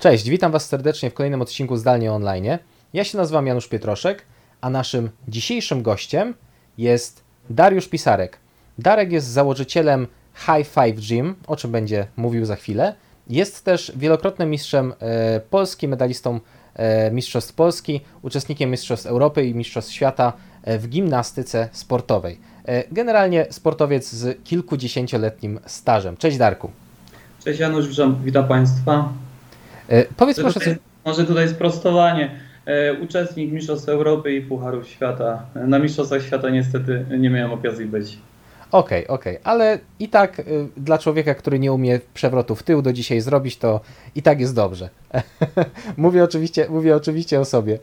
Cześć, witam Was serdecznie w kolejnym odcinku Zdalnie Online. Ja się nazywam Janusz Pietroszek, a naszym dzisiejszym gościem jest Dariusz Pisarek. Darek jest założycielem High Five Gym, o czym będzie mówił za chwilę. Jest też wielokrotnym mistrzem e, Polski, medalistą e, Mistrzostw Polski, uczestnikiem Mistrzostw Europy i Mistrzostw Świata e, w gimnastyce sportowej. E, generalnie sportowiec z kilkudziesięcioletnim stażem. Cześć Darku. Cześć Janusz, witam, witam Państwa. E, powiedz Może proszę, tutaj, może tutaj sprostowanie. E, uczestnik Mistrzostw Europy i Pucharów Świata. E, Na Mistrzostwach Świata niestety nie miałem okazji być. Okej, okej, ale i tak y, dla człowieka, który nie umie przewrotu w tył do dzisiaj zrobić, to i tak jest dobrze. mówię, oczywiście, mówię oczywiście o sobie.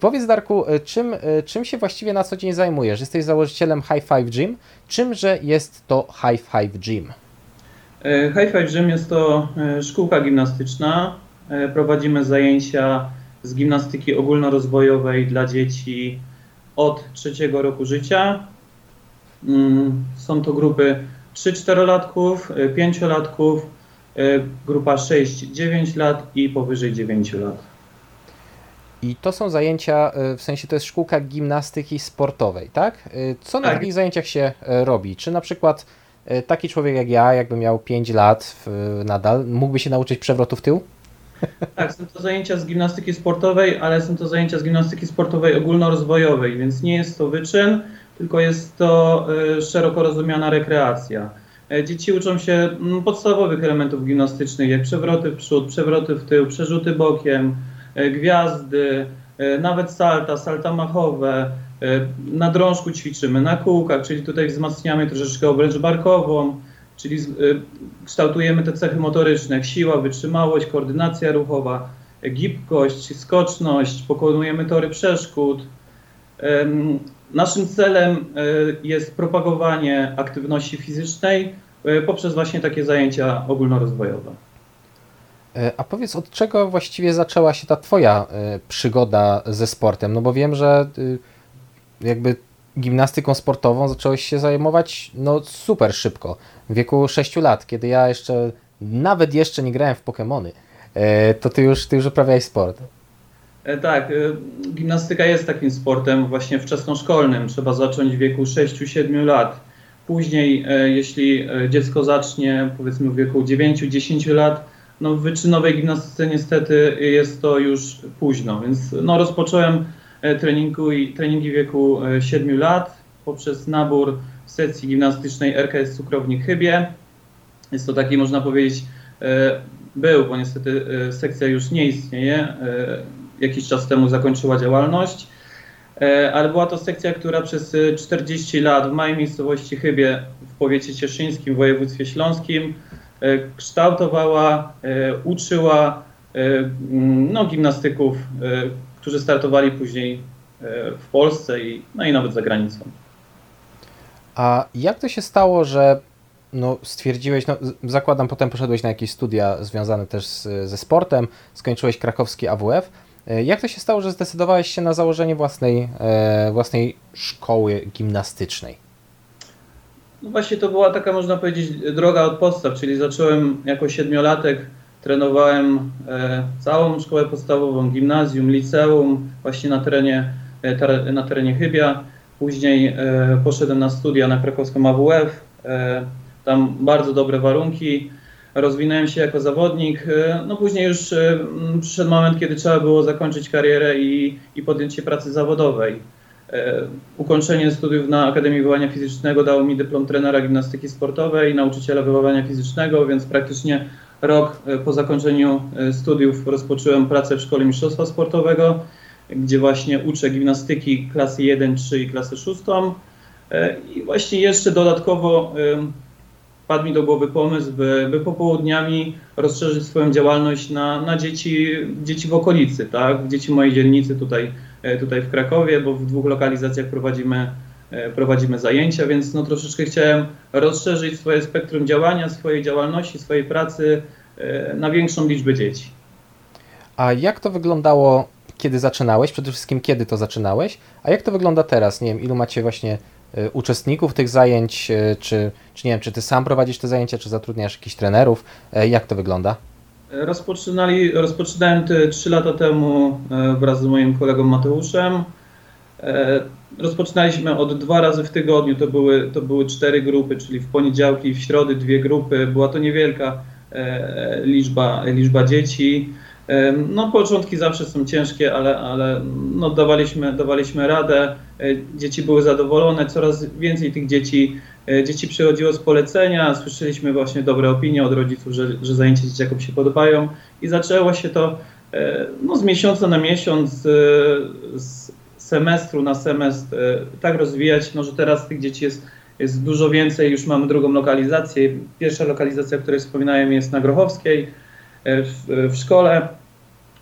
Powiedz Darku, czym, czym się właściwie na co dzień zajmujesz? Jesteś założycielem High Five Gym. Czymże jest to High Five Gym? High Five Gym jest to szkółka gimnastyczna. E, Prowadzimy zajęcia z gimnastyki ogólnorozwojowej dla dzieci od trzeciego roku życia. Mm, Są to grupy 3-4-latków, 5-latków, e, grupa 6-9 lat i powyżej 9 lat. I to są zajęcia, w sensie to jest szkółka gimnastyki sportowej, tak? Co na Tak. takich zajęciach się robi? Czy na przykład taki człowiek jak ja, jakby miał 5 lat w- nadal, mógłby się nauczyć przewrotu w tył? Tak, są to zajęcia z gimnastyki sportowej, ale są to zajęcia z gimnastyki sportowej ogólnorozwojowej, więc nie jest to wyczyn, tylko jest to y, szeroko rozumiana rekreacja. E, Dzieci uczą się mm, podstawowych elementów gimnastycznych, jak przewroty w przód, przewroty w tył, przerzuty bokiem, e, gwiazdy, e, nawet salta, salta machowe. Na drążku ćwiczymy, na kółkach, czyli tutaj wzmacniamy troszeczkę obręcz barkową, czyli y, kształtujemy te cechy motoryczne, siła, wytrzymałość, koordynacja ruchowa, gibkość, skoczność, pokonujemy tory przeszkód. Naszym celem y, jest propagowanie aktywności fizycznej y, poprzez właśnie takie zajęcia ogólnorozwojowe. E, A powiedz, od czego właściwie zaczęła się ta Twoja przygoda ze sportem? No bo wiem, że jakby gimnastyką sportową zacząłeś się zajmować no super szybko, w wieku 6 lat, kiedy ja jeszcze, nawet jeszcze nie grałem w Pokémony, e, to Ty już, ty już uprawiałeś sport. E, Tak, y, gimnastyka jest takim sportem właśnie wczesnoszkolnym. Trzeba zacząć w wieku 6-7 lat. Później, e, jeśli e, dziecko zacznie powiedzmy w wieku 9-10 lat, no w wyczynowej gimnastyce niestety jest to już późno, więc no rozpocząłem e, treningu i, treningi wieku e, 7 lat poprzez nabór sekcji gimnastycznej RKS Cukrownik Chybie. Jest to taki, można powiedzieć, e, był, bo niestety e, sekcja już nie istnieje. e, Jakiś czas temu zakończyła działalność, e, ale była to sekcja, która przez e, 40 lat w małej miejscowości Chybie w powiecie cieszyńskim w województwie śląskim e, kształtowała, e, uczyła e, no, gimnastyków, e, którzy startowali później e, w Polsce i, no i nawet za granicą. A jak to się stało, że no, stwierdziłeś, no, zakładam, potem poszedłeś na jakieś studia związane też z, ze sportem, skończyłeś krakowski AWF. E, Jak to się stało, że zdecydowałeś się na założenie własnej, e, własnej szkoły gimnastycznej? No właśnie to była taka, można powiedzieć, droga od podstaw, czyli zacząłem jako siedmiolatek, trenowałem e, całą szkołę podstawową, gimnazjum, liceum, właśnie na terenie, e, na terenie Chybia. Później e, poszedłem na studia na krakowską AWF, tam bardzo dobre warunki, rozwinąłem się jako zawodnik. No później już przyszedł moment, kiedy trzeba było zakończyć karierę i, i podjąć się pracy zawodowej. Ukończenie studiów na Akademii Wychowania Fizycznego dało mi dyplom trenera gimnastyki sportowej, nauczyciela wychowania fizycznego, więc praktycznie rok e, po zakończeniu e, studiów rozpocząłem pracę w Szkole Mistrzostwa Sportowego, gdzie właśnie uczę gimnastyki klasy 1, 3 i klasy 6. E, I właśnie jeszcze dodatkowo padł mi do głowy pomysł, by, by popołudniami rozszerzyć swoją działalność na, na dzieci, dzieci w okolicy, tak? Dzieci mojej dzielnicy tutaj, tutaj w Krakowie, bo w dwóch lokalizacjach prowadzimy, prowadzimy zajęcia, więc no troszeczkę chciałem rozszerzyć swoje spektrum działania, swojej działalności, swojej pracy e, na większą liczbę dzieci. A jak to wyglądało, kiedy zaczynałeś? Przede wszystkim, kiedy to zaczynałeś? A jak to wygląda teraz? Nie wiem, ilu macie właśnie y, uczestników tych zajęć, czy, czy nie wiem, czy ty sam prowadzisz te zajęcia, czy zatrudniasz jakichś trenerów? E, Jak to wygląda? Rozpoczynali, rozpoczynałem te 3 lata temu e, wraz z moim kolegą Mateuszem. E, Rozpoczynaliśmy od dwa razy w tygodniu, to były, to były cztery grupy, czyli w poniedziałki i w środy dwie grupy. Była to niewielka e, liczba, liczba dzieci. E, No, początki zawsze są ciężkie, ale, ale no, dawaliśmy, dawaliśmy radę. Dzieci były zadowolone, coraz więcej tych dzieci, dzieci przychodziło z polecenia. Słyszeliśmy właśnie dobre opinie od rodziców, że, że zajęcia dzieciakom się podobają i zaczęło się to no, z miesiąca na miesiąc, z semestru na semestr e, tak rozwijać, no, że teraz tych dzieci jest, jest dużo więcej. Już mamy drugą lokalizację. Pierwsza lokalizacja, o której wspominałem, jest na Grochowskiej e, w, w szkole,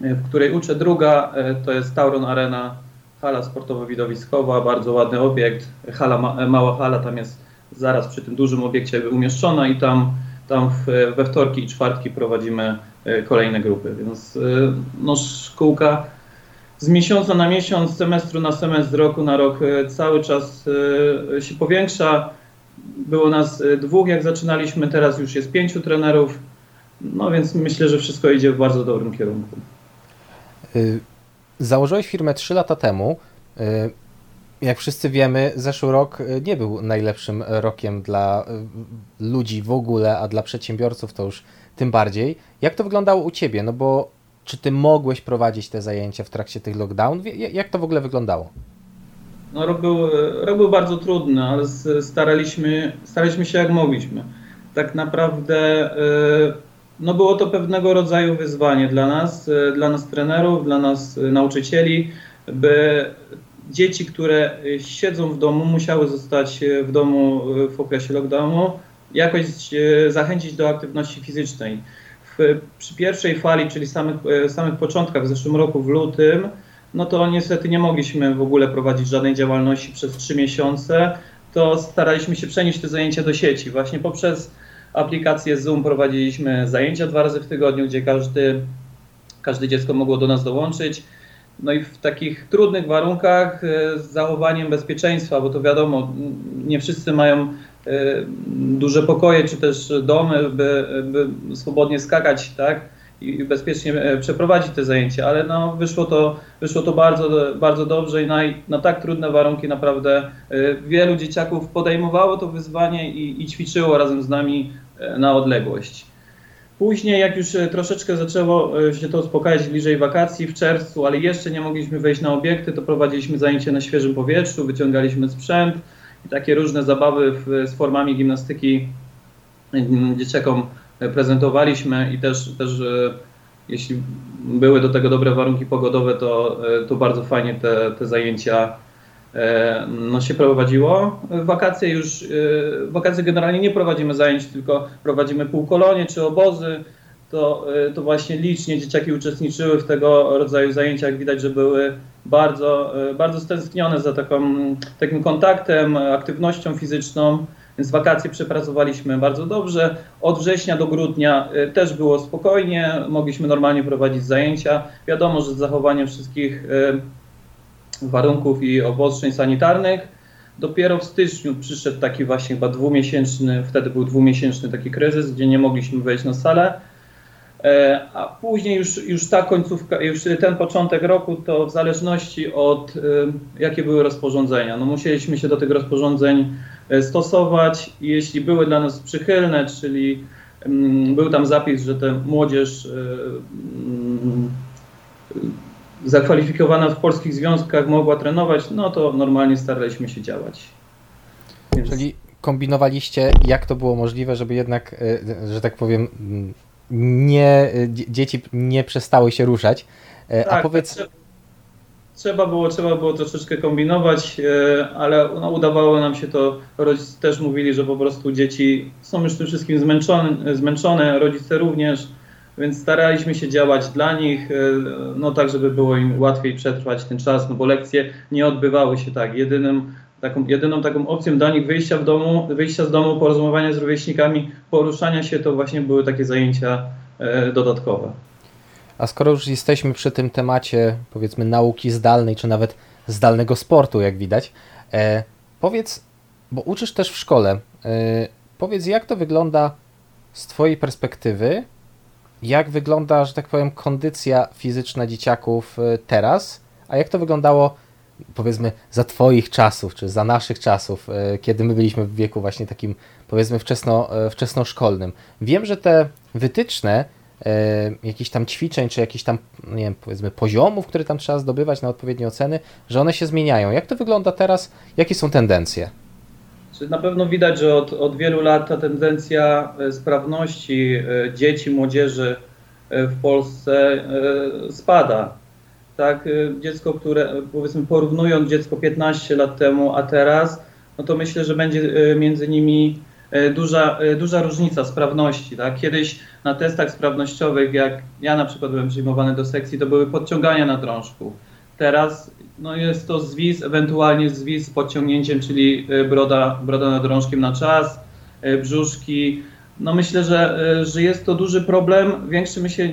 e, w której uczę. Druga e, to jest Tauron Arena, hala sportowo-widowiskowa, bardzo ładny obiekt. Hala, ma, mała hala tam jest zaraz przy tym dużym obiekcie umieszczona i tam, tam we wtorki i czwartki prowadzimy e, kolejne grupy. Więc e, no, szkółka z miesiąca na miesiąc, semestru na semestr, roku na rok e, cały czas e, się powiększa. Było nas e, dwóch, jak zaczynaliśmy, teraz już jest pięciu trenerów. No więc myślę, że wszystko idzie w bardzo dobrym kierunku. Założyłeś firmę 3 lata temu. Jak wszyscy wiemy, zeszły rok nie był najlepszym rokiem dla ludzi w ogóle, a dla przedsiębiorców to już tym bardziej. Jak to wyglądało u Ciebie? No bo czy Ty mogłeś prowadzić te zajęcia w trakcie tych lockdownów? Jak to w ogóle wyglądało? No, rok, był, rok był bardzo trudny, ale staraliśmy, staraliśmy się jak mogliśmy. Tak naprawdę e, no było to pewnego rodzaju wyzwanie dla nas, e, dla nas trenerów, dla nas e, nauczycieli, by dzieci, które siedzą w domu, musiały zostać w domu w okresie lockdownu, jakoś zachęcić do aktywności fizycznej. Przy pierwszej fali, czyli samych, e, samych początkach w zeszłym roku, w lutym, no to niestety nie mogliśmy w ogóle prowadzić żadnej działalności przez trzy miesiące, to staraliśmy się przenieść te zajęcia do sieci. Właśnie poprzez aplikację Zoom prowadziliśmy zajęcia dwa razy w tygodniu, gdzie każdy, każde dziecko mogło do nas dołączyć. No i w takich trudnych warunkach e, z zachowaniem bezpieczeństwa, bo to wiadomo, nie wszyscy mają duże pokoje czy też domy, by, by swobodnie skakać, tak? i bezpiecznie e, przeprowadzić te zajęcia, ale no, wyszło to, wyszło to bardzo, bardzo dobrze i na, na tak trudne warunki naprawdę e, wielu dzieciaków podejmowało to wyzwanie i, i ćwiczyło razem z nami e, na odległość. Później, jak już troszeczkę zaczęło się to uspokajać bliżej wakacji w czerwcu, ale jeszcze nie mogliśmy wejść na obiekty, to prowadziliśmy zajęcia na świeżym powietrzu, wyciągaliśmy sprzęt takie różne zabawy w, z formami gimnastyki dzieciakom prezentowaliśmy i też, też e, jeśli były do tego dobre warunki pogodowe, to, e, to bardzo fajnie te, te zajęcia e, no, się prowadziło. Wakacje już, wakacje generalnie nie prowadzimy zajęć, tylko prowadzimy półkolonie czy obozy. To, e, to właśnie licznie dzieciaki uczestniczyły w tego rodzaju zajęciach. Widać, że były bardzo, e, bardzo stęsknione za taką, takim kontaktem, aktywnością fizyczną. Więc wakacje przepracowaliśmy bardzo dobrze. Od września do grudnia y, też było spokojnie, mogliśmy normalnie prowadzić zajęcia. Wiadomo, że z zachowaniem wszystkich y, warunków i obostrzeń sanitarnych. Dopiero w styczniu przyszedł taki właśnie chyba dwumiesięczny, wtedy był dwumiesięczny taki kryzys, gdzie nie mogliśmy wejść na salę. E, A później już, już ta końcówka, już ten początek roku, to w zależności od y, jakie były rozporządzenia. No musieliśmy się do tych rozporządzeń e, stosować jeśli były dla nas przychylne, czyli mm, był tam zapis, że ta młodzież mm, zakwalifikowana w polskich związkach mogła trenować, no to normalnie staraliśmy się działać. Więc- Czyli kombinowaliście, jak to było możliwe, żeby jednak, e, że tak powiem, m, nie, dzie- dzieci nie przestały się ruszać. E, A Tak, powiedz, trze- Trzeba było, trzeba było troszeczkę kombinować, e, ale no, udawało nam się to. Rodzice też mówili, że po prostu dzieci są już tym wszystkim zmęczone, zmęczone rodzice również, więc staraliśmy się działać dla nich, e, no tak, żeby było im łatwiej przetrwać ten czas, no bo lekcje nie odbywały się tak. Jedynym, taką, jedyną taką opcją dla nich wyjścia w domu, wyjścia z domu, porozmawiania z rówieśnikami, poruszania się, to właśnie były takie zajęcia e, dodatkowe. a skoro już jesteśmy przy tym temacie, powiedzmy, nauki zdalnej, czy nawet zdalnego sportu, jak widać, e, powiedz, bo uczysz też w szkole, e, powiedz, jak to wygląda z Twojej perspektywy, jak wygląda, że tak powiem, kondycja fizyczna dzieciaków y, teraz, a jak to wyglądało powiedzmy za Twoich czasów, czy za naszych czasów, y, kiedy my byliśmy w wieku właśnie takim powiedzmy wczesno, y, wczesnoszkolnym. Wiem, że te wytyczne jakichś tam ćwiczeń, czy jakichś tam, nie wiem, powiedzmy poziomów, które tam trzeba zdobywać na odpowiednie oceny, że one się zmieniają. Jak to wygląda teraz? Jakie są tendencje? Na pewno widać, że od, od wielu lat ta tendencja e, sprawności e, dzieci, młodzieży e, w Polsce spada. Tak, dziecko, które powiedzmy porównując dziecko 15 lat temu, a teraz, no to myślę, że będzie między nimi duża, duża różnica sprawności. Tak? Kiedyś na testach sprawnościowych, jak ja na przykład byłem przyjmowany do sekcji, to były podciągania na drążku. Teraz no jest to zwis, ewentualnie zwis z podciągnięciem, czyli broda, broda nad rążkiem na czas, brzuszki. No myślę, że, że jest to duży problem, większy myślę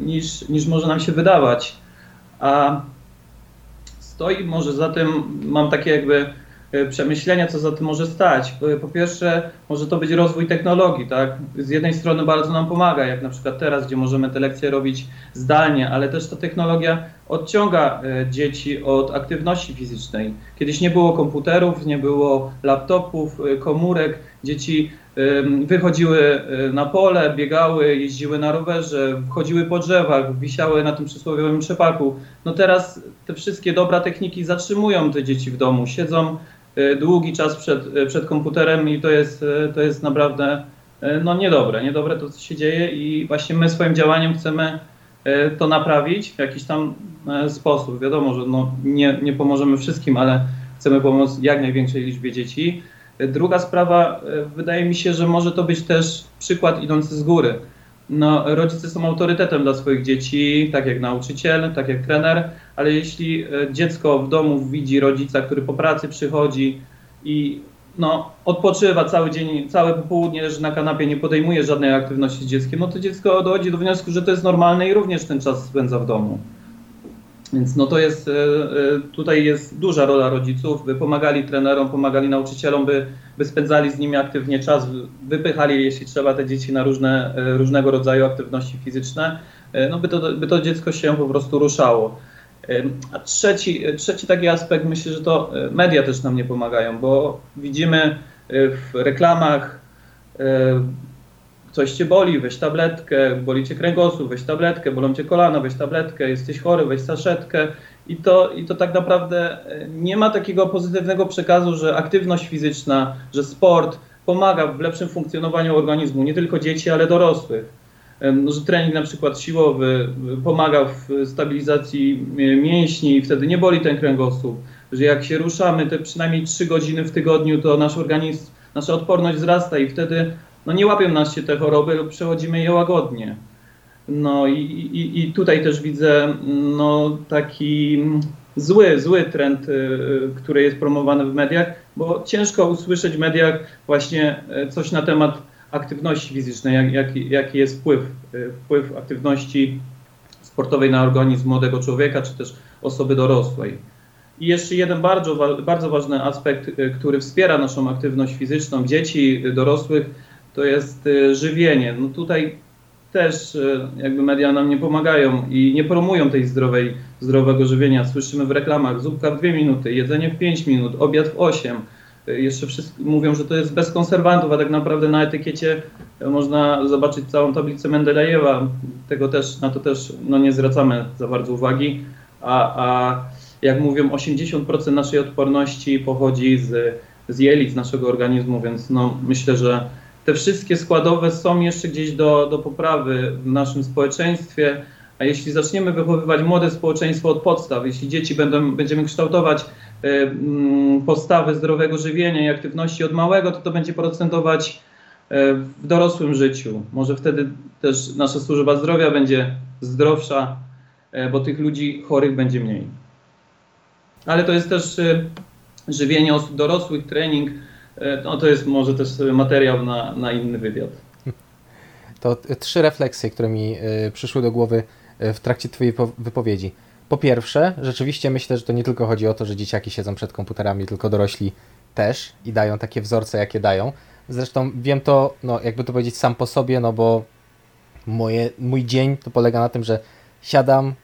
niż, niż może nam się wydawać. A stoi może za tym, mam takie jakby E, przemyślenia, co za tym może stać. Po pierwsze, może to być rozwój technologii, tak? Z jednej strony bardzo nam pomaga, jak na przykład teraz, gdzie możemy te lekcje robić zdalnie, ale też ta technologia odciąga e, dzieci od aktywności fizycznej. Kiedyś nie było komputerów, nie było laptopów, e, komórek, dzieci wychodziły na pole, biegały, jeździły na rowerze, wchodziły po drzewach, wisiały na tym przysłowiowym trzepaku. No teraz te wszystkie dobra techniki zatrzymują te dzieci w domu, siedzą długi czas przed, przed komputerem i to jest, to jest naprawdę no, niedobre. Niedobre to, co się dzieje i właśnie my swoim działaniem chcemy to naprawić w jakiś tam sposób. Wiadomo, że no, nie, nie pomożemy wszystkim, ale chcemy pomóc jak największej liczbie dzieci. Druga sprawa, wydaje mi się, że może to być też przykład idący z góry. No, rodzice są autorytetem dla swoich dzieci, tak jak nauczyciel, tak jak trener, ale jeśli e, dziecko w domu widzi rodzica, który po pracy przychodzi i no, odpoczywa cały dzień, całe popołudnie leży na kanapie, nie podejmuje żadnej aktywności z dzieckiem, no to dziecko dochodzi do wniosku, że to jest normalne i również ten czas spędza w domu. Więc no to jest, e, e, tutaj jest duża rola rodziców, by pomagali trenerom, pomagali nauczycielom, by, by spędzali z nimi aktywnie czas, wypychali, jeśli trzeba, te dzieci na różne, różnego rodzaju aktywności fizyczne, no by to, by to dziecko się po prostu ruszało. A trzeci, trzeci taki aspekt, myślę, że to e, media też nam nie pomagają, bo widzimy e, w reklamach e, coś cię boli, weź tabletkę, boli cię kręgosłup, weź tabletkę, bolą cię kolana, weź tabletkę, jesteś chory, weź saszetkę. I to, I to tak naprawdę nie ma takiego pozytywnego przekazu, że aktywność fizyczna, że sport pomaga w lepszym funkcjonowaniu organizmu, nie tylko dzieci, ale dorosłych że trening na przykład siłowy pomaga w stabilizacji mięśni i wtedy nie boli ten kręgosłup, że jak się ruszamy te przynajmniej 3 godziny w tygodniu, to nasz organizm, nasza odporność wzrasta i wtedy no, nie łapią nas się te choroby lub przechodzimy je łagodnie. No i, i, i tutaj też widzę no, taki zły, zły trend, y, który jest promowany w mediach, bo ciężko usłyszeć w mediach właśnie y, coś na temat aktywności fizycznej, jak, jaki, jaki jest wpływ, y, wpływ aktywności sportowej na organizm młodego człowieka, czy też osoby dorosłej. I jeszcze jeden bardzo, bardzo ważny aspekt, y, który wspiera naszą aktywność fizyczną dzieci, y, dorosłych, to jest żywienie. No tutaj też jakby media nam nie pomagają i nie promują tej zdrowej, zdrowego żywienia. Słyszymy w reklamach zupka w dwie minuty, jedzenie w 5 minut, obiad w 8 jeszcze wszyscy mówią, że to jest bez konserwantów, a tak naprawdę na etykiecie można zobaczyć całą tablicę Mendelejewa. Tego też, na to też no, nie zwracamy za bardzo uwagi. A, a jak mówią, 80% naszej odporności pochodzi z, z jelit, z naszego organizmu, więc no, myślę, że te wszystkie składowe są jeszcze gdzieś do, do poprawy w naszym społeczeństwie. A jeśli zaczniemy wychowywać młode społeczeństwo od podstaw, jeśli dzieci będą, będziemy kształtować postawy zdrowego żywienia i aktywności od małego, to to będzie procentować y, w dorosłym życiu. Może wtedy też nasza służba zdrowia będzie zdrowsza, y, bo tych ludzi chorych będzie mniej. Ale to jest też żywienie osób dorosłych, trening. No to jest może też materiał na, na inny wywiad. To trzy refleksje, które mi przyszły do głowy w trakcie Twojej wypowiedzi. Po pierwsze, rzeczywiście myślę, że to nie tylko chodzi o to, że dzieciaki siedzą przed komputerami, tylko dorośli też i dają takie wzorce, jakie dają. Zresztą wiem to, no jakby to powiedzieć sam po sobie, no bo moje, mój dzień to polega na tym, że siadam,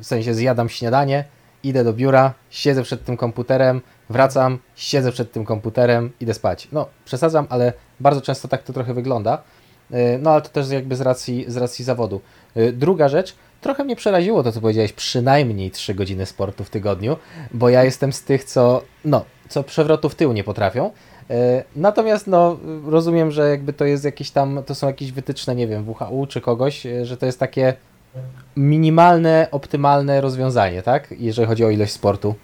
w sensie zjadam śniadanie, idę do biura, siedzę przed tym komputerem, wracam, siedzę przed tym komputerem, idę spać. No, przesadzam, ale bardzo często tak to trochę wygląda. E, no, ale to też jakby z racji, z racji zawodu. E, druga rzecz, trochę mnie przeraziło to, co powiedziałeś, przynajmniej 3 godziny sportu w tygodniu, bo ja jestem z tych, co, no, co przewrotu w tył nie potrafią. E, natomiast no, rozumiem, że jakby to jest jakieś tam, to są jakieś wytyczne, nie wiem, WHO czy kogoś, że to jest takie minimalne, optymalne rozwiązanie, tak? Jeżeli chodzi o ilość sportu.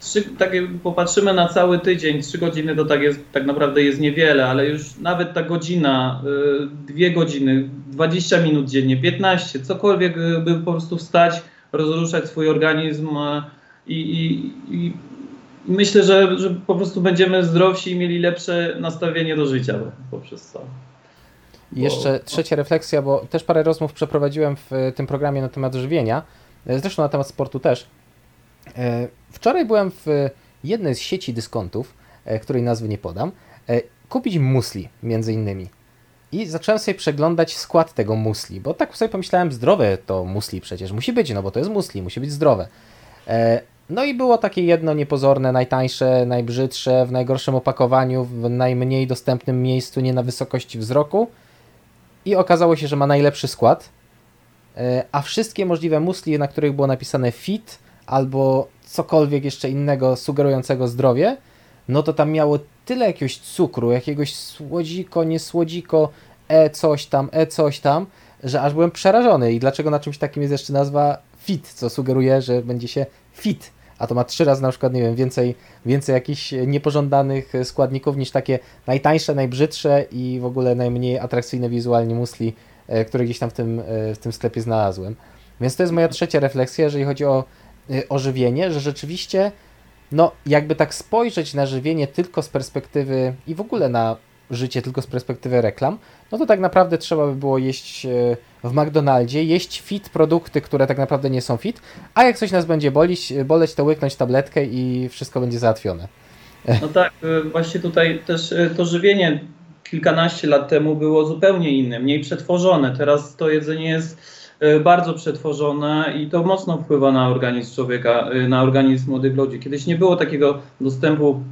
Trzy, tak popatrzymy na cały tydzień, 3 godziny to tak, jest, tak naprawdę jest niewiele, ale już nawet ta godzina, y, dwie godziny, 20 minut dziennie, 15, cokolwiek, y, by po prostu wstać, rozruszać swój organizm y, i, i, i myślę, że, że po prostu będziemy zdrowsi i mieli lepsze nastawienie do życia poprzez to. I jeszcze trzecia refleksja, bo też parę rozmów przeprowadziłem w tym programie na temat żywienia, zresztą na temat sportu też. E, wczoraj byłem w jednej z sieci dyskontów, e, której nazwy nie podam, e, kupić musli między innymi. I zacząłem sobie przeglądać skład tego musli, bo tak sobie pomyślałem, zdrowe to musli przecież musi być, no bo to jest musli, musi być zdrowe. No i było takie jedno niepozorne, najtańsze, najbrzydsze, w najgorszym opakowaniu, w najmniej dostępnym miejscu, nie na wysokości wzroku. I okazało się, że ma najlepszy skład. A wszystkie możliwe musli, na których było napisane fit, albo cokolwiek jeszcze innego sugerującego zdrowie, no to tam miało tyle jakiegoś cukru, jakiegoś słodziko, niesłodziko, e coś tam, e coś tam, że aż byłem przerażony. I dlaczego na czymś takim jest jeszcze nazwa fit, co sugeruje, że będzie się fit, a to ma trzy razy na przykład, nie wiem, więcej, więcej jakichś niepożądanych składników niż takie najtańsze, najbrzydsze i w ogóle najmniej atrakcyjne wizualnie musli, e, które gdzieś tam w tym, e, w tym sklepie znalazłem. Więc to jest moja trzecia refleksja, jeżeli chodzi o Y, o żywienie, że rzeczywiście, no jakby tak spojrzeć na żywienie tylko z perspektywy i w ogóle na życie tylko z perspektywy reklam, no to tak naprawdę trzeba by było jeść y, w McDonaldzie, jeść fit produkty, które tak naprawdę nie są fit, a jak coś nas będzie bolić, y, boleć, to łyknąć tabletkę i wszystko będzie załatwione. No tak, właśnie tutaj też to żywienie kilkanaście lat temu było zupełnie inne, mniej przetworzone. Teraz to jedzenie jest bardzo przetworzone i to mocno wpływa na organizm człowieka, e, na organizm młodych ludzi. Kiedyś nie było takiego dostępu,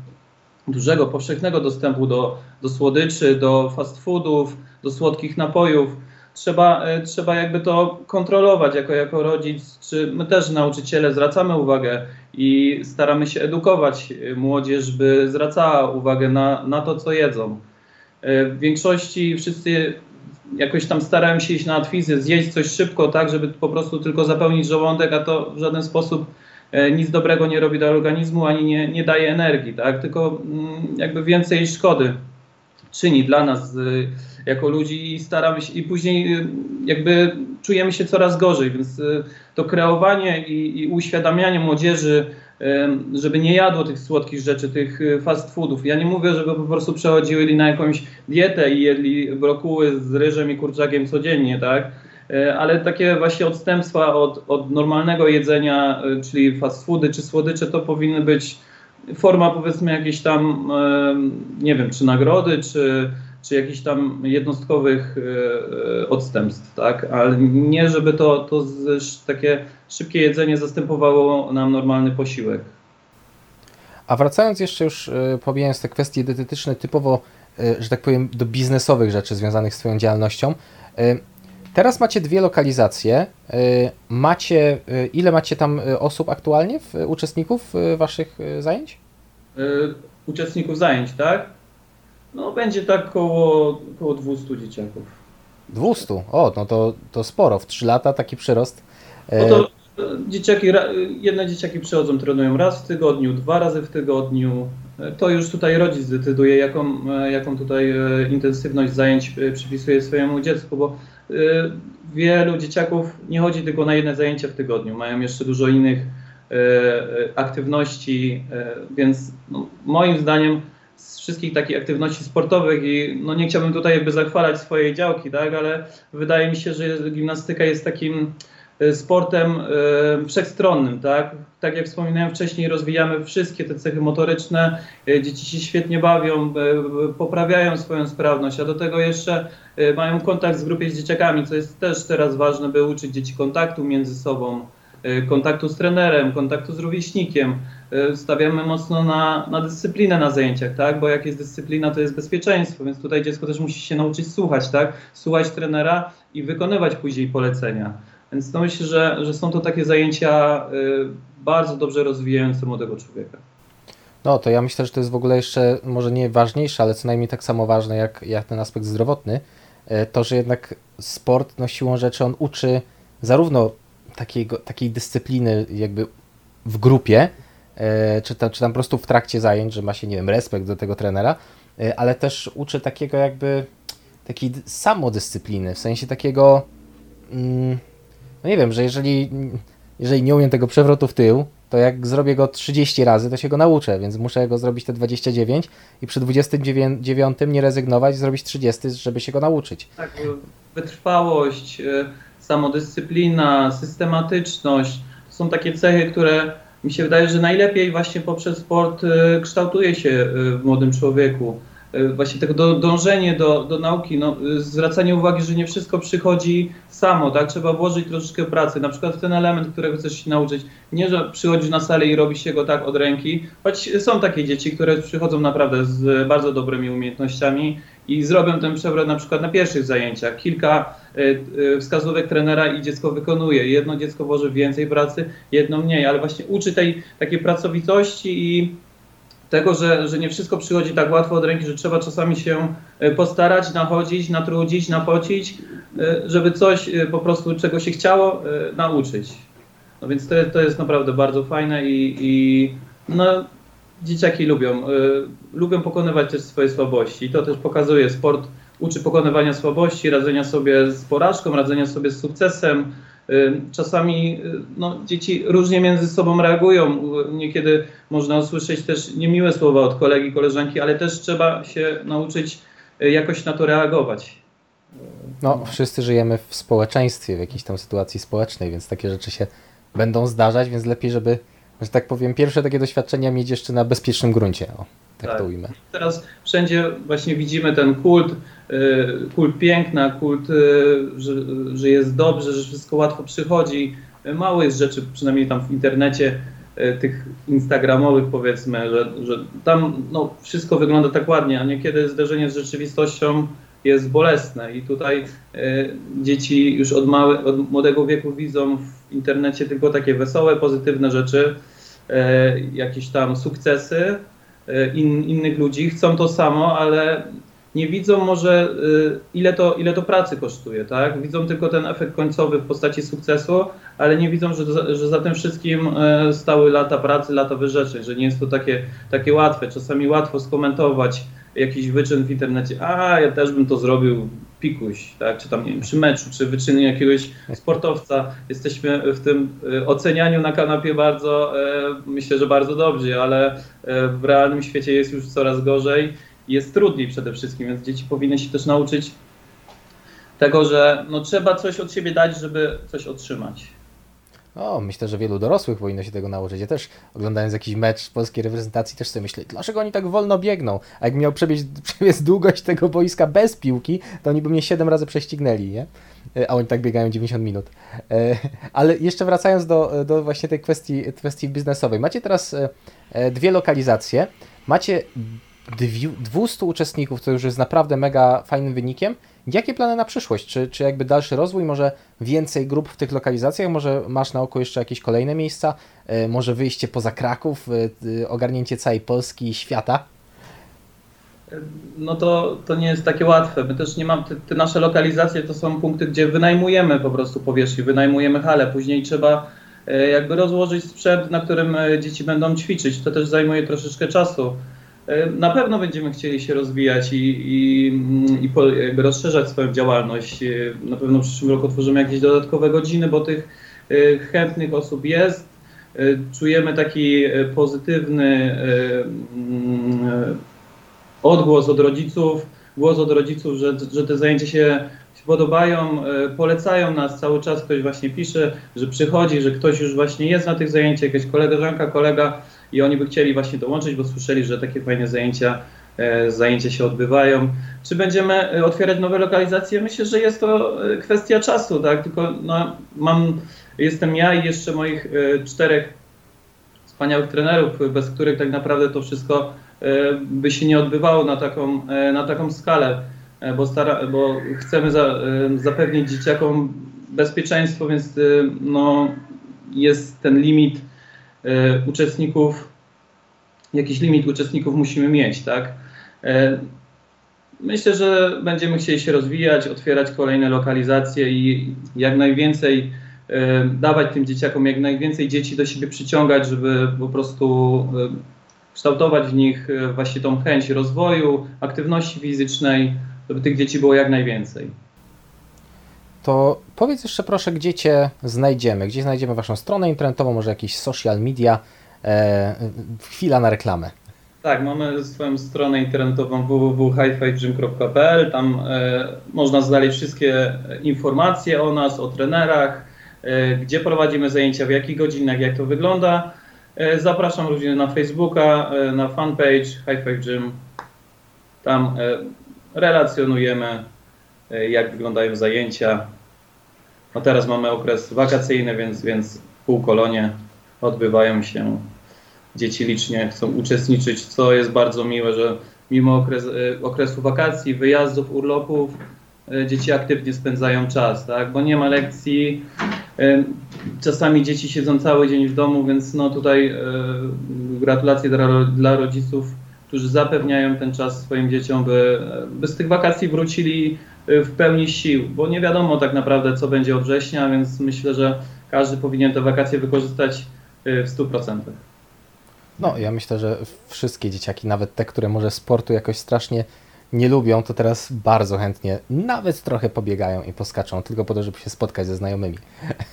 dużego, powszechnego dostępu do, do słodyczy, do fast foodów, do słodkich napojów. Trzeba, e, trzeba jakby to kontrolować jako, jako rodzic, czy my też nauczyciele zwracamy uwagę i staramy się edukować młodzież, by zwracała uwagę na, na to, co jedzą. W większości wszyscy jakoś tam starałem się iść na atwizy, zjeść coś szybko, tak, żeby po prostu tylko zapełnić żołądek, a to w żaden sposób e, nic dobrego nie robi dla organizmu, ani nie, nie daje energii, tak, tylko mm, jakby więcej szkody czyni dla nas y, jako ludzi i staramy się, i później y, jakby czujemy się coraz gorzej, więc to kreowanie i, i uświadamianie młodzieży żeby nie jadło tych słodkich rzeczy, tych y, fast foodów. Ja nie mówię, żeby po prostu przechodzili na jakąś dietę i jedli brokuły z ryżem i kurczakiem codziennie, tak? E, ale takie właśnie odstępstwa od, od normalnego jedzenia, y, czyli fast foody czy słodycze, to powinny być forma powiedzmy jakiejś tam, nie wiem, czy nagrody, czy, czy jakichś tam jednostkowych e, odstępstw, tak? Ale nie, żeby to, to takie szybkie jedzenie zastępowało nam normalny posiłek. A wracając jeszcze już, e, pomijając te kwestie dietetyczne, typowo, e, że tak powiem, do biznesowych rzeczy związanych z Twoją działalnością. Teraz macie dwie lokalizacje. Macie, ile macie tam osób aktualnie, uczestników Waszych zajęć? Uczestników zajęć, tak? No będzie tak około, około 200 dzieciaków. 200? O, no to, to sporo. W 3 lata taki przyrost. No to e, dzieciaki, jedne dzieciaki przychodzą, trenują raz w tygodniu, dwa razy w tygodniu. E, to już tutaj rodzic decyduje, jaką, e, jaką tutaj intensywność zajęć przypisuje swojemu dziecku, bo wielu dzieciaków nie chodzi tylko na jedne zajęcia w tygodniu, mają jeszcze dużo innych aktywności, więc no, moim zdaniem z wszystkich takich aktywności sportowych i no nie chciałbym tutaj jakby zachwalać swojej działki, tak, ale wydaje mi się, że gimnastyka jest takim y, sportem y, wszechstronnym, tak? Tak jak wspominałem wcześniej, rozwijamy wszystkie te cechy motoryczne, y, dzieci się świetnie bawią, poprawiają swoją sprawność, a do tego jeszcze mają kontakt z grupie z dzieciakami, co jest też teraz ważne, by uczyć dzieci kontaktu między sobą, kontaktu z trenerem, kontaktu z rówieśnikiem. Stawiamy mocno na, na dyscyplinę na zajęciach, tak? Bo jak jest dyscyplina, to jest bezpieczeństwo, więc tutaj dziecko też musi się nauczyć słuchać, tak? Słuchać trenera i wykonywać później polecenia. Więc to myślę, że, że są to takie zajęcia y, bardzo dobrze rozwijające młodego człowieka. No to ja myślę, że to jest w ogóle jeszcze może nie ważniejsze, ale co najmniej tak samo ważne jak, jak ten aspekt zdrowotny. Y, to, że jednak sport, no siłą rzeczy on uczy zarówno takiego, takiej dyscypliny jakby w grupie, y, czy, tam, czy tam po prostu w trakcie zajęć, że ma się, nie wiem, respekt do tego trenera, ale też uczy takiego jakby takiej samodyscypliny, w sensie takiego mm, no nie wiem, że jeżeli, jeżeli nie umiem tego przewrotu w tył, to jak zrobię go 30 razy, to się go nauczę, więc muszę go zrobić te 29 i przy 29 nie rezygnować, zrobić 30, żeby się go nauczyć. Tak, wytrwałość, y, samodyscyplina, systematyczność to są takie cechy, które mi się wydaje, że najlepiej właśnie poprzez sport y, kształtuje się y, w młodym człowieku. E, właśnie tego do, dążenie do, do nauki, no, zwracanie uwagi, że nie wszystko przychodzi samo, tak? Trzeba włożyć troszeczkę pracy, na przykład ten element, którego chcesz się nauczyć. Nie, że przychodzisz na salę i robisz się go tak od ręki, choć są takie dzieci, które przychodzą naprawdę z bardzo dobrymi umiejętnościami i zrobią ten przewrot na przykład na pierwszych zajęciach. Kilka y, wskazówek trenera i dziecko wykonuje. Jedno dziecko włoży więcej pracy, jedno mniej, ale właśnie uczy tej takiej pracowitości i tego, że, że nie wszystko przychodzi tak łatwo od ręki, że trzeba czasami się e, postarać, nachodzić, natrudzić, napocić, żeby coś po prostu, czego się chciało, nauczyć. No więc to, to jest naprawdę bardzo fajne i, i no, dzieciaki lubią. Lubią pokonywać też swoje słabości. To też pokazuje sport, uczy pokonywania słabości, radzenia sobie z porażką, radzenia sobie z sukcesem, Czasami y, no, dzieci różnie między sobą reagują. Niekiedy można usłyszeć też niemiłe słowa od kolegi, koleżanki, ale też trzeba się nauczyć y, jakoś na to reagować. No, wszyscy żyjemy w społeczeństwie, w jakiejś tam sytuacji społecznej, więc takie rzeczy się będą zdarzać, więc lepiej, żeby, że tak powiem, pierwsze takie doświadczenia mieć jeszcze na bezpiecznym gruncie. O tak, tak to ujmę. Teraz wszędzie właśnie widzimy ten kult, y, kult piękna, kult, y, że, że jest dobrze, że wszystko łatwo przychodzi. Mało jest rzeczy, przynajmniej tam w internecie, y, tych instagramowych powiedzmy, że, że tam no, wszystko wygląda tak ładnie, a niekiedy zderzenie z rzeczywistością jest bolesne. I tutaj dzieci już od, małe, od młodego wieku widzą w internecie tylko takie wesołe, pozytywne rzeczy, jakieś tam sukcesy, E, in, innych ludzi, chcą to samo, ale nie widzą może e, ile to, ile to pracy kosztuje, tak? Widzą tylko ten efekt końcowy w postaci sukcesu, ale nie widzą, że, że za tym wszystkim e, stały lata pracy, lata wyrzeczeń, że nie jest to takie, takie łatwe. Czasami łatwo skomentować jakiś wyczyn w internecie, a ja też bym to zrobił, pikuś, tak? czy tam nie wiem, przy meczu, czy wyczyny jakiegoś sportowca. Jesteśmy w tym e, ocenianiu na kanapie bardzo, e, myślę, że bardzo dobrze, ale w realnym świecie jest już coraz gorzej jest trudniej przede wszystkim, więc dzieci powinny się też nauczyć tego, że no, trzeba coś od siebie dać, żeby coś otrzymać. O, myślę, że wielu dorosłych powinno się tego nauczyć. Ja też oglądając jakiś mecz polskiej reprezentacji też sobie myślę, dlaczego oni tak wolno biegną? A jak miał przebiec, przebiec długość tego boiska bez piłki, to oni by mnie 7 razy prześcignęli, nie? E, a oni tak biegają 90 minut. E, ale jeszcze wracając do, do właśnie tej kwestii, kwestii biznesowej. Macie teraz e, dwie lokalizacje. Macie 200 uczestników, co już jest naprawdę mega fajnym wynikiem. Jakie plany na przyszłość? Czy, czy jakby dalszy rozwój, może więcej grup w tych lokalizacjach? Może masz na oku jeszcze jakieś kolejne miejsca? E, może wyjście poza Kraków, e, e, ogarnięcie całej Polski i świata? No to, to nie jest takie łatwe. My też nie mamy, te, te, nasze lokalizacje to są punkty, gdzie wynajmujemy po prostu powierzchnię, wynajmujemy halę. Później trzeba jakby rozłożyć sprzęt, na którym dzieci będą ćwiczyć. To też zajmuje troszeczkę czasu. E, na pewno będziemy chcieli się rozwijać i, i, i jakby rozszerzać swoją działalność. E, na pewno w przyszłym roku otworzymy jakieś dodatkowe godziny, bo tych e, chętnych osób jest. Czujemy taki pozytywny mm, odgłos od rodziców, głos od rodziców, że, że te zajęcia się podobają, polecają nas cały czas, ktoś właśnie pisze, że przychodzi, że ktoś już właśnie jest na tych zajęciach, jakaś koleżanka, kolega i oni by chcieli właśnie dołączyć, bo słyszeli, że takie fajne zajęcia, e, zajęcia się odbywają. Czy będziemy e, otwierać nowe lokalizacje? Myślę, że jest to kwestia czasu, tak, tylko no, mam, jestem ja i jeszcze moich czterech wspaniałych trenerów, bez których tak naprawdę to wszystko by się nie odbywało na taką, na taką skalę. E, bo, stara, bo chcemy za, e, zapewnić dzieciakom bezpieczeństwo, więc e, no, jest ten limit uczestników, jakiś limit uczestników musimy mieć, tak? Myślę, że będziemy chcieli się rozwijać, otwierać kolejne lokalizacje i jak najwięcej dawać tym dzieciakom, jak najwięcej dzieci do siebie przyciągać, żeby po prostu kształtować w nich właśnie tą chęć rozwoju, aktywności fizycznej, żeby tych dzieci było jak najwięcej. To powiedz jeszcze proszę, gdzie Cię znajdziemy, gdzie znajdziemy Waszą stronę internetową, może jakieś social media, e, chwila na reklamę. Tak, mamy swoją stronę internetową www.hifigym.pl, tam e, można znaleźć wszystkie informacje o nas, o trenerach, e, gdzie prowadzimy zajęcia, w jakich godzinach, jak to wygląda. E, zapraszam również na Facebooka, e, na fanpage High Gym. Tam e, relacjonujemy, e, jak wyglądają zajęcia. No teraz mamy okres wakacyjny, więc, więc półkolonie odbywają się. Dzieci licznie chcą uczestniczyć, co jest bardzo miłe, że mimo okres, e, okresu wakacji, wyjazdów, urlopów, e, dzieci aktywnie spędzają czas, tak? bo nie ma lekcji. Czasami dzieci siedzą cały dzień w domu, więc no tutaj gratulacje dla, dla rodziców którzy zapewniają ten czas swoim dzieciom, by, by z tych wakacji wrócili y, w pełni sił, bo nie wiadomo tak naprawdę, co będzie od września, więc myślę, że każdy powinien te wakacje wykorzystać y, w 100%. No, ja myślę, że wszystkie dzieciaki, nawet te, które może sportu jakoś strasznie nie lubią, to teraz bardzo chętnie nawet trochę pobiegają i poskaczą, tylko po to, żeby się spotkać ze znajomymi.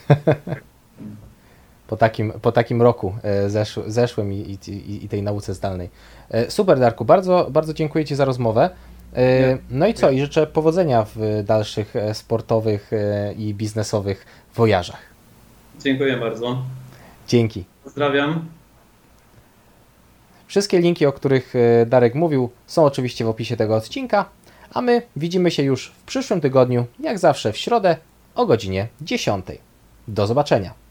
po takim, po takim roku e, zesz, zeszłym i, i, i, tej nauce zdalnej. E, super, Darku, bardzo, bardzo dziękuję Ci za rozmowę. E, no i co? I życzę powodzenia w dalszych sportowych i biznesowych wojażach. Dziękuję bardzo. Dzięki. Pozdrawiam. Wszystkie linki, o których Darek mówił, są oczywiście w opisie tego odcinka, a my widzimy się już w przyszłym tygodniu, jak zawsze w środę o godzinie 10. Do zobaczenia.